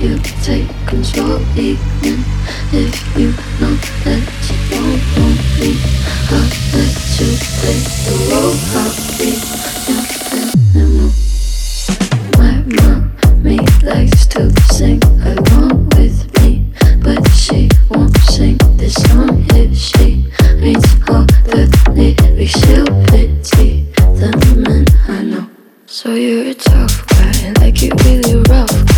you take control even if you know that you don't want me I let you play the role I'll be your animal My mommy likes to sing I want with me But she won't sing this song if she? Meets all the lyrics She'll pity the men I know. So you're a tough guy like you really rough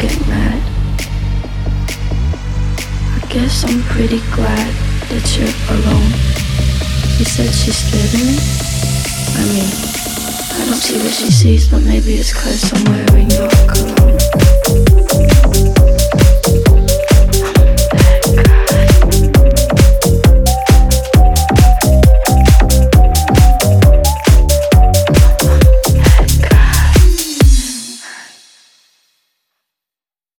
get mad. I guess I'm pretty glad that you're alone. She said she's living. I mean, I don't see what she sees, but maybe it's cause I'm wearing your cologne.